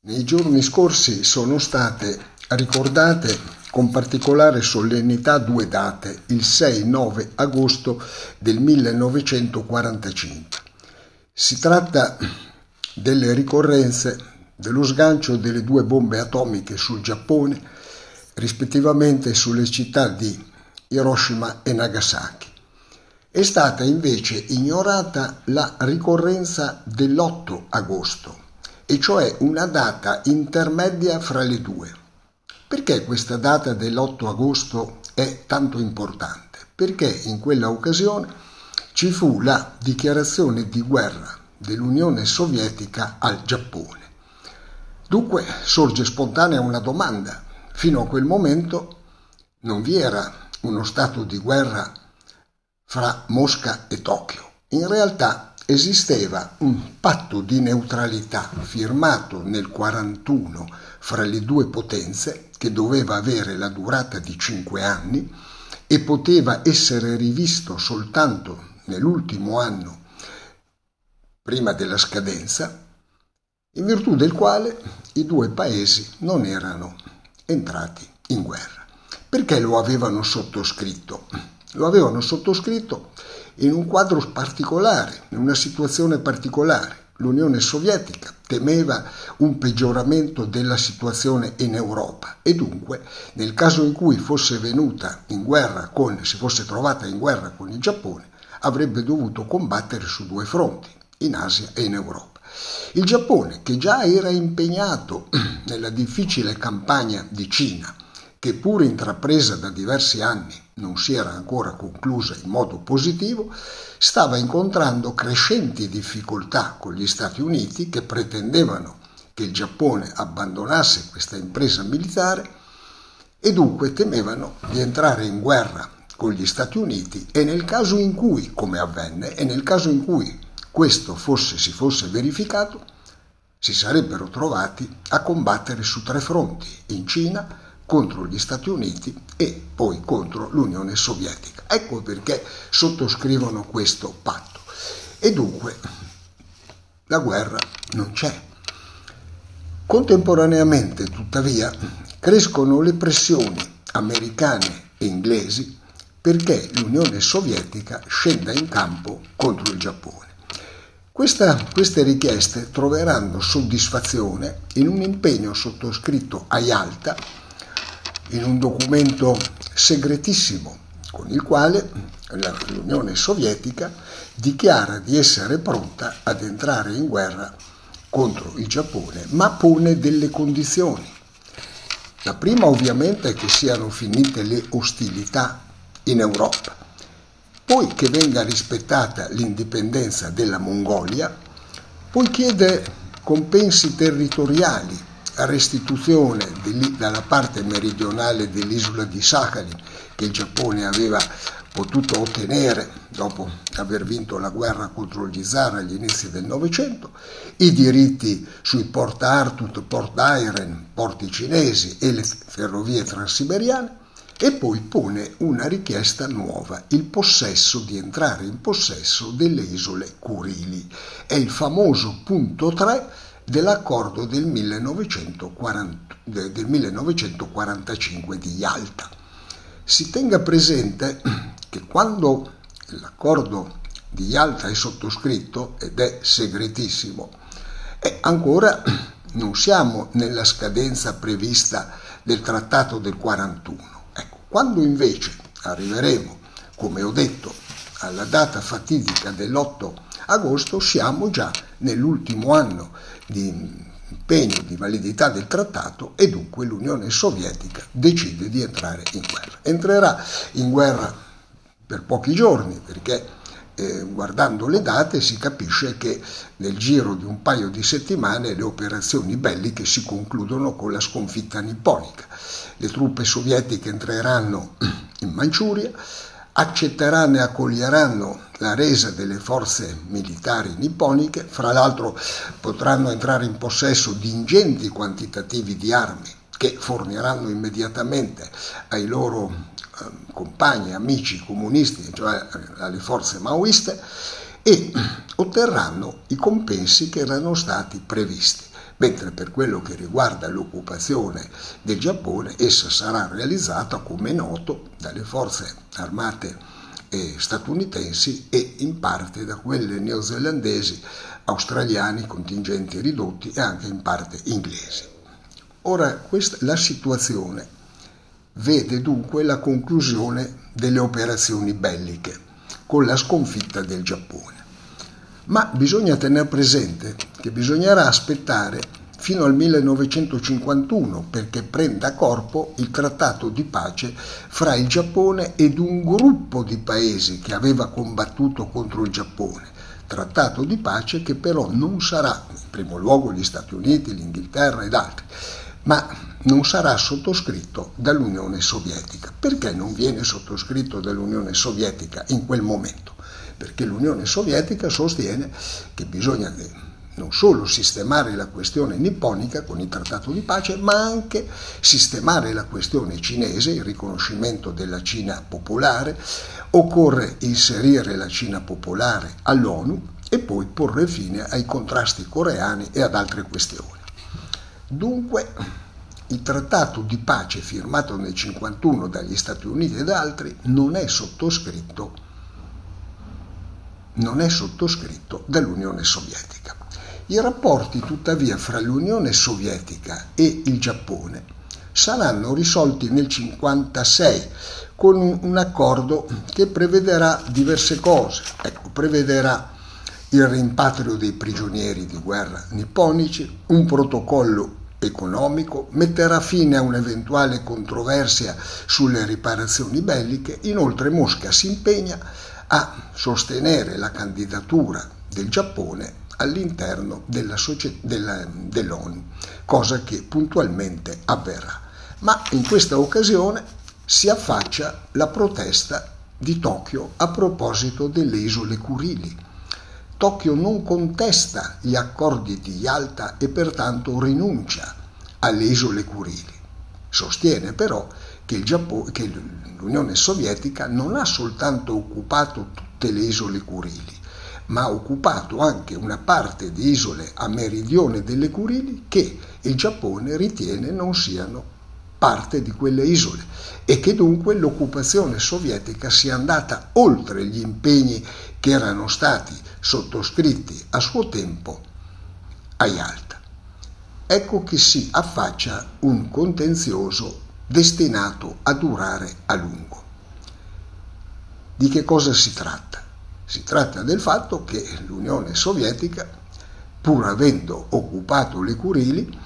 Nei giorni scorsi sono state ricordate con particolare solennità due date, il 6-9 agosto del 1945. Si tratta delle ricorrenze dello sgancio delle due bombe atomiche sul Giappone, rispettivamente sulle città di Hiroshima e Nagasaki. È stata invece ignorata la ricorrenza dell'8 agosto, e cioè una data intermedia fra le due. Perché questa data dell'8 agosto è tanto importante? Perché in quella occasione ci fu la dichiarazione di guerra dell'Unione Sovietica al Giappone. Dunque sorge spontanea una domanda. Fino a quel momento non vi era uno stato di guerra fra Mosca e Tokyo. In realtà esisteva un patto di neutralità firmato nel 1941 fra le due potenze che doveva avere la durata di cinque anni e poteva essere rivisto soltanto nell'ultimo anno prima della scadenza, in virtù del quale i due paesi non erano entrati in guerra. Perché lo avevano sottoscritto? Lo avevano sottoscritto in un quadro particolare, in una situazione particolare. L'Unione Sovietica temeva un peggioramento della situazione in Europa e dunque nel caso in cui fosse venuta in guerra con, si fosse trovata in guerra con il Giappone, avrebbe dovuto combattere su due fronti, in Asia e in Europa. Il Giappone, che già era impegnato nella difficile campagna di Cina, che pur intrapresa da diversi anni non si era ancora conclusa in modo positivo, stava incontrando crescenti difficoltà con gli Stati Uniti che pretendevano che il Giappone abbandonasse questa impresa militare e dunque temevano di entrare in guerra con gli Stati Uniti e nel caso in cui, come avvenne, e nel caso in cui questo fosse, si fosse verificato, si sarebbero trovati a combattere su tre fronti, in Cina, contro gli Stati Uniti e poi contro l'Unione Sovietica. Ecco perché sottoscrivono questo patto. E dunque la guerra non c'è. Contemporaneamente, tuttavia, crescono le pressioni americane e inglesi perché l'Unione Sovietica scenda in campo contro il Giappone. Questa, queste richieste troveranno soddisfazione in un impegno sottoscritto a Yalta in un documento segretissimo con il quale l'Unione Sovietica dichiara di essere pronta ad entrare in guerra contro il Giappone, ma pone delle condizioni. La prima ovviamente è che siano finite le ostilità in Europa, poi che venga rispettata l'indipendenza della Mongolia, poi chiede compensi territoriali restituzione dalla parte meridionale dell'isola di Sakhalin che il Giappone aveva potuto ottenere dopo aver vinto la guerra contro gli zar agli inizi del Novecento, i diritti sui Port Artut, Port Iron, porti cinesi e le ferrovie transiberiane, e poi pone una richiesta nuova, il possesso di entrare in possesso delle isole Curili. È il famoso punto 3 dell'accordo del, 1940, del 1945 di Yalta. Si tenga presente che quando l'accordo di Yalta è sottoscritto ed è segretissimo, e ancora non siamo nella scadenza prevista del trattato del 41. Ecco, quando invece arriveremo, come ho detto, alla data fatidica dell'8 agosto, siamo già nell'ultimo anno di impegno di validità del trattato e dunque l'Unione Sovietica decide di entrare in guerra. Entrerà in guerra per pochi giorni perché eh, guardando le date si capisce che nel giro di un paio di settimane le operazioni belliche si concludono con la sconfitta nipponica. Le truppe sovietiche entreranno in Manciuria, accetteranno e accoglieranno la resa delle forze militari nipponiche, fra l'altro potranno entrare in possesso di ingenti quantitativi di armi che forniranno immediatamente ai loro eh, compagni, amici comunisti, cioè alle forze maoiste, e otterranno i compensi che erano stati previsti. Mentre per quello che riguarda l'occupazione del Giappone essa sarà realizzata, come noto, dalle forze armate eh, statunitensi e in parte da quelle neozelandesi, australiani, contingenti ridotti e anche in parte inglesi. Ora questa, la situazione vede dunque la conclusione delle operazioni belliche con la sconfitta del Giappone. Ma bisogna tenere presente che bisognerà aspettare fino al 1951 perché prenda corpo il trattato di pace fra il Giappone ed un gruppo di paesi che aveva combattuto contro il Giappone. Trattato di pace che però non sarà, in primo luogo gli Stati Uniti, l'Inghilterra ed altri, ma non sarà sottoscritto dall'Unione Sovietica. Perché non viene sottoscritto dall'Unione Sovietica in quel momento? Perché l'Unione Sovietica sostiene che bisogna non solo sistemare la questione nipponica con il trattato di pace, ma anche sistemare la questione cinese, il riconoscimento della Cina popolare, occorre inserire la Cina popolare all'ONU e poi porre fine ai contrasti coreani e ad altre questioni. Dunque, il trattato di pace firmato nel 1951 dagli Stati Uniti ed altri non è sottoscritto, non è sottoscritto dall'Unione Sovietica. I rapporti tuttavia fra l'Unione Sovietica e il Giappone saranno risolti nel 1956 con un accordo che prevederà diverse cose. Ecco, prevederà il rimpatrio dei prigionieri di guerra nipponici, un protocollo economico, metterà fine a un'eventuale controversia sulle riparazioni belliche, inoltre Mosca si impegna a sostenere la candidatura del Giappone all'interno della della, dell'ONU, cosa che puntualmente avverrà. Ma in questa occasione si affaccia la protesta di Tokyo a proposito delle isole Kurili Tokyo non contesta gli accordi di Yalta e pertanto rinuncia alle isole Kurili. Sostiene però che, Giappone, che l'Unione Sovietica non ha soltanto occupato tutte le isole Kurili, ma ha occupato anche una parte di isole a meridione delle Kurili che il Giappone ritiene non siano parte di quelle isole e che dunque l'occupazione sovietica sia andata oltre gli impegni che erano stati sottoscritti a suo tempo a Yalta. Ecco che si affaccia un contenzioso destinato a durare a lungo. Di che cosa si tratta? Si tratta del fatto che l'Unione Sovietica, pur avendo occupato le Curili,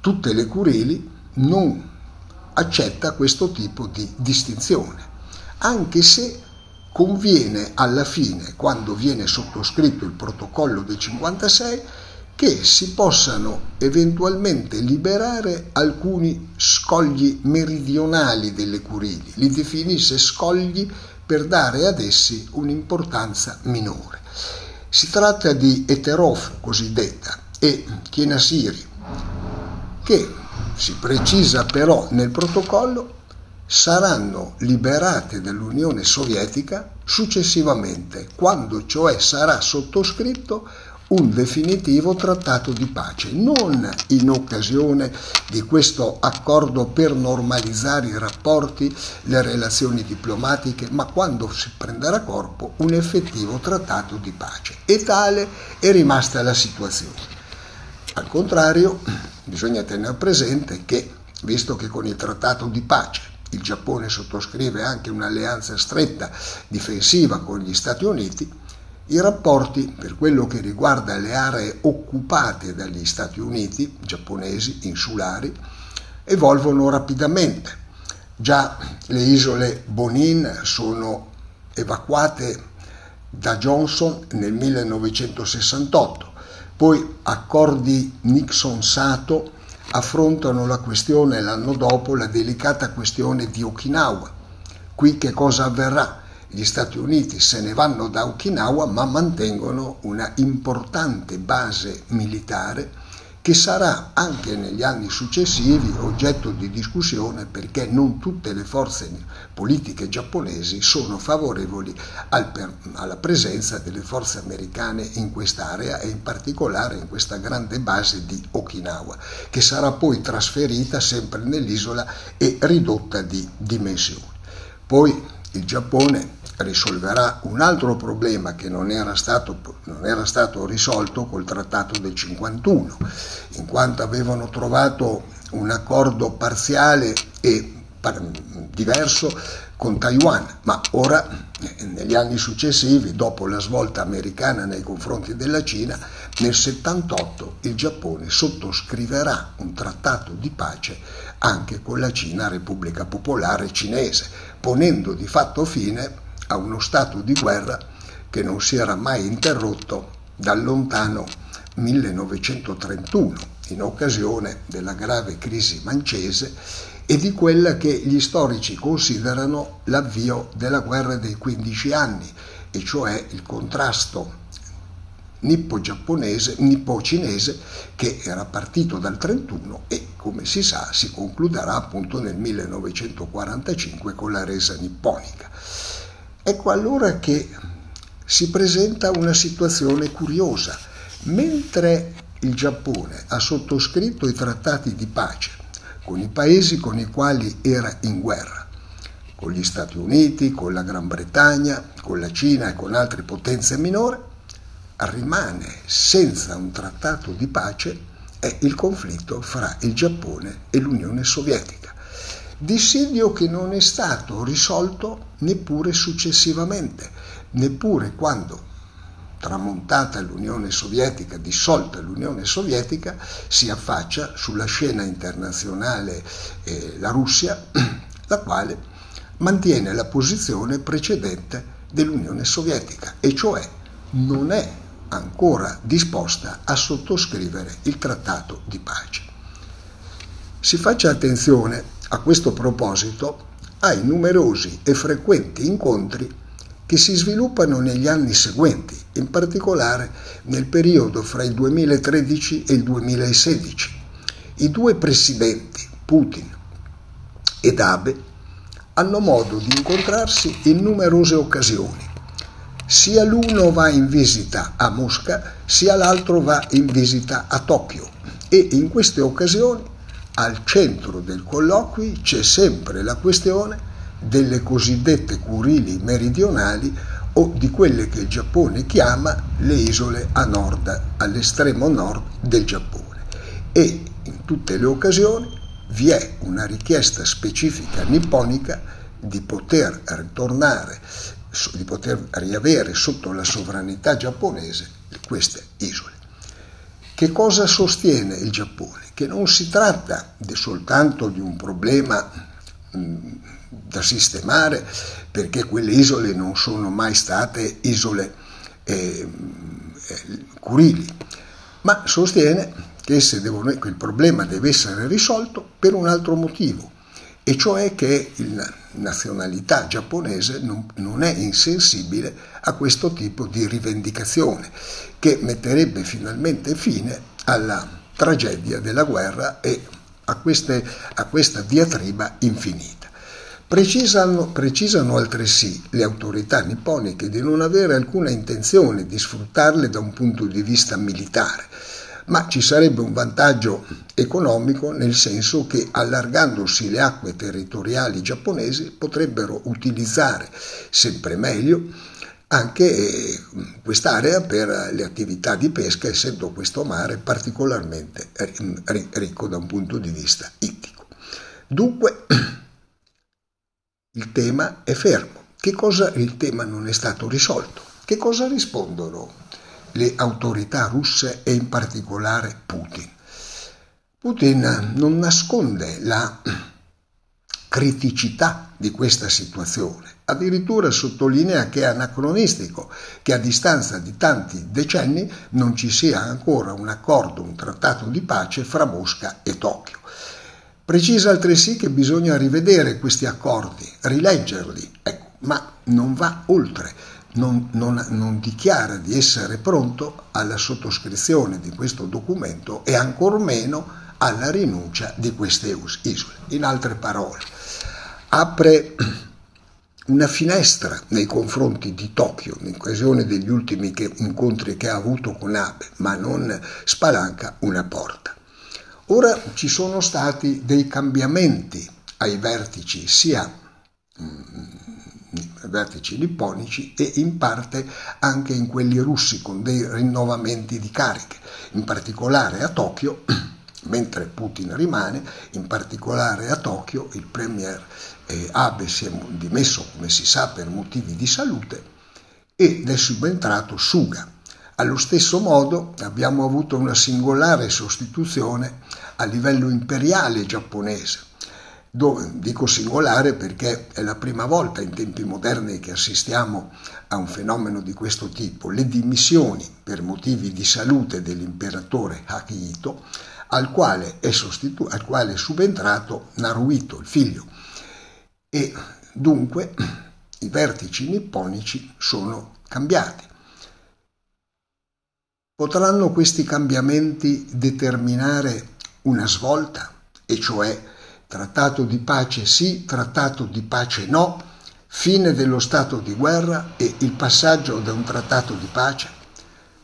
tutte le Curili non accetta questo tipo di distinzione, anche se conviene alla fine, quando viene sottoscritto il protocollo del 56, che si possano eventualmente liberare alcuni scogli meridionali delle Curili, li definisse scogli per dare ad essi un'importanza minore. Si tratta di Eterof, cosiddetta, e Chenasiri, che si precisa però nel protocollo saranno liberate dall'Unione Sovietica successivamente, quando cioè sarà sottoscritto un definitivo trattato di pace, non in occasione di questo accordo per normalizzare i rapporti, le relazioni diplomatiche, ma quando si prenderà corpo un effettivo trattato di pace. E tale è rimasta la situazione. Al contrario, bisogna tenere presente che, visto che con il trattato di pace il Giappone sottoscrive anche un'alleanza stretta difensiva con gli Stati Uniti, i rapporti per quello che riguarda le aree occupate dagli Stati Uniti, giapponesi, insulari, evolvono rapidamente. Già le isole Bonin sono evacuate da Johnson nel 1968, poi accordi Nixon-Sato affrontano la questione l'anno dopo, la delicata questione di Okinawa. Qui che cosa avverrà? Gli Stati Uniti se ne vanno da Okinawa ma mantengono una importante base militare che sarà anche negli anni successivi oggetto di discussione perché non tutte le forze politiche giapponesi sono favorevoli al per, alla presenza delle forze americane in quest'area e in particolare in questa grande base di Okinawa, che sarà poi trasferita sempre nell'isola e ridotta di dimensioni. Poi il Giappone risolverà un altro problema che non era, stato, non era stato risolto col trattato del 51, in quanto avevano trovato un accordo parziale e diverso con Taiwan, ma ora negli anni successivi, dopo la svolta americana nei confronti della Cina, nel 78 il Giappone sottoscriverà un trattato di pace anche con la Cina Repubblica Popolare Cinese, ponendo di fatto fine a uno stato di guerra che non si era mai interrotto dal lontano 1931, in occasione della grave crisi mancese e di quella che gli storici considerano l'avvio della guerra dei 15 anni, e cioè il contrasto nippo-giapponese, nippo-cinese che era partito dal 31 e come si sa si concluderà appunto nel 1945 con la resa nipponica. Ecco allora che si presenta una situazione curiosa. Mentre il Giappone ha sottoscritto i trattati di pace con i paesi con i quali era in guerra, con gli Stati Uniti, con la Gran Bretagna, con la Cina e con altre potenze minori, rimane senza un trattato di pace il conflitto fra il Giappone e l'Unione Sovietica dissidio che non è stato risolto neppure successivamente, neppure quando tramontata l'Unione Sovietica, dissolta l'Unione Sovietica, si affaccia sulla scena internazionale eh, la Russia, la quale mantiene la posizione precedente dell'Unione Sovietica, e cioè non è ancora disposta a sottoscrivere il trattato di pace. Si faccia attenzione a questo proposito ai numerosi e frequenti incontri che si sviluppano negli anni seguenti, in particolare nel periodo fra il 2013 e il 2016. I due presidenti, Putin ed Abe, hanno modo di incontrarsi in numerose occasioni. Sia l'uno va in visita a Mosca, sia l'altro va in visita a Tokyo e in queste occasioni al centro del colloqui c'è sempre la questione delle cosiddette curili meridionali o di quelle che il Giappone chiama le isole a nord, all'estremo nord del Giappone. E in tutte le occasioni vi è una richiesta specifica nipponica di poter ritornare, di poter riavere sotto la sovranità giapponese queste isole. Che cosa sostiene il Giappone? Che non si tratta soltanto di un problema mh, da sistemare perché quelle isole non sono mai state isole eh, eh, curili, ma sostiene che, devono, il problema deve essere risolto per un altro motivo, e cioè che la nazionalità giapponese non, non, è insensibile a questo tipo di rivendicazione, che metterebbe finalmente fine alla tragedia della guerra e a, queste, a questa diatriba infinita. Precisano, precisano altresì le autorità nipponiche di non avere alcuna intenzione di sfruttarle da un punto di vista militare, ma ci sarebbe un vantaggio economico nel senso che allargandosi le acque territoriali giapponesi potrebbero utilizzare sempre meglio anche quest'area per le attività di pesca, essendo questo mare particolarmente ricco da un punto di vista ittico. Dunque il tema è fermo. Che cosa il tema non è stato risolto? Che cosa rispondono le autorità russe e in particolare Putin. Putin non nasconde la criticità di questa situazione, addirittura sottolinea che è anacronistico che a distanza di tanti decenni non ci sia ancora un accordo, un trattato di pace fra Mosca e Tokyo. Precisa altresì che bisogna rivedere questi accordi, rileggerli, ecco, ma non va oltre non, non, non, dichiara di essere pronto alla sottoscrizione di questo documento e ancor meno alla rinuncia di queste isole. In altre parole, apre una finestra nei confronti di Tokyo in occasione degli ultimi che, incontri che ha avuto con Abe, ma non spalanca una porta. Ora ci sono stati dei cambiamenti ai vertici, sia mm, vertici nipponici e in parte anche in quelli russi con dei rinnovamenti di cariche, in particolare a Tokyo mentre Putin rimane, in particolare a Tokyo, il premier eh, Abe si è dimesso, come si sa, per motivi di salute ed è subentrato Suga. Allo stesso modo abbiamo avuto una singolare sostituzione a livello imperiale giapponese, dove, dico singolare perché è la prima volta in tempi moderni che assistiamo a un fenomeno di questo tipo, le dimissioni per motivi di salute dell'imperatore Akihito al quale è, sostitu- al quale è subentrato Naruhito, il figlio. E dunque i vertici nipponici sono cambiati. Potranno questi cambiamenti determinare una svolta, e cioè trattato di pace sì, trattato di pace no, fine dello stato di guerra e il passaggio da un trattato di pace?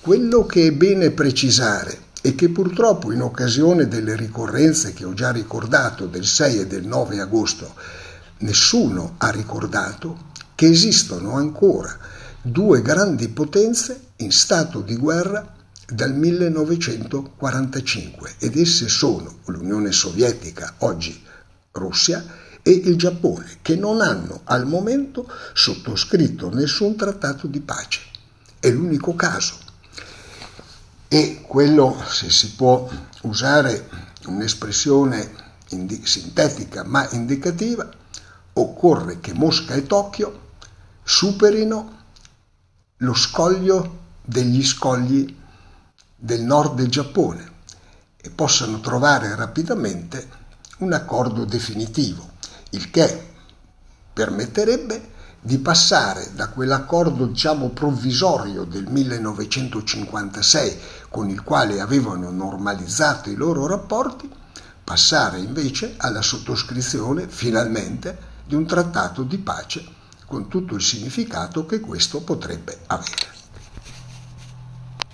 Quello che è bene precisare e che purtroppo in occasione delle ricorrenze che ho già ricordato del 6 e del 9 agosto nessuno ha ricordato che esistono ancora due grandi potenze in stato di guerra dal 1945 ed esse sono l'Unione Sovietica, oggi Russia, e il Giappone, che non hanno al momento sottoscritto nessun trattato di pace. È l'unico caso e quello, se si può usare un'espressione indi- sintetica ma indicativa, occorre che Mosca e Tokyo superino lo scoglio degli scogli del nord del Giappone e possano trovare rapidamente un accordo definitivo, il che permetterebbe di passare da quell'accordo diciamo provvisorio del 1956 con il quale avevano normalizzato i loro rapporti, passare invece alla sottoscrizione finalmente di un trattato di pace con tutto il significato che questo potrebbe avere.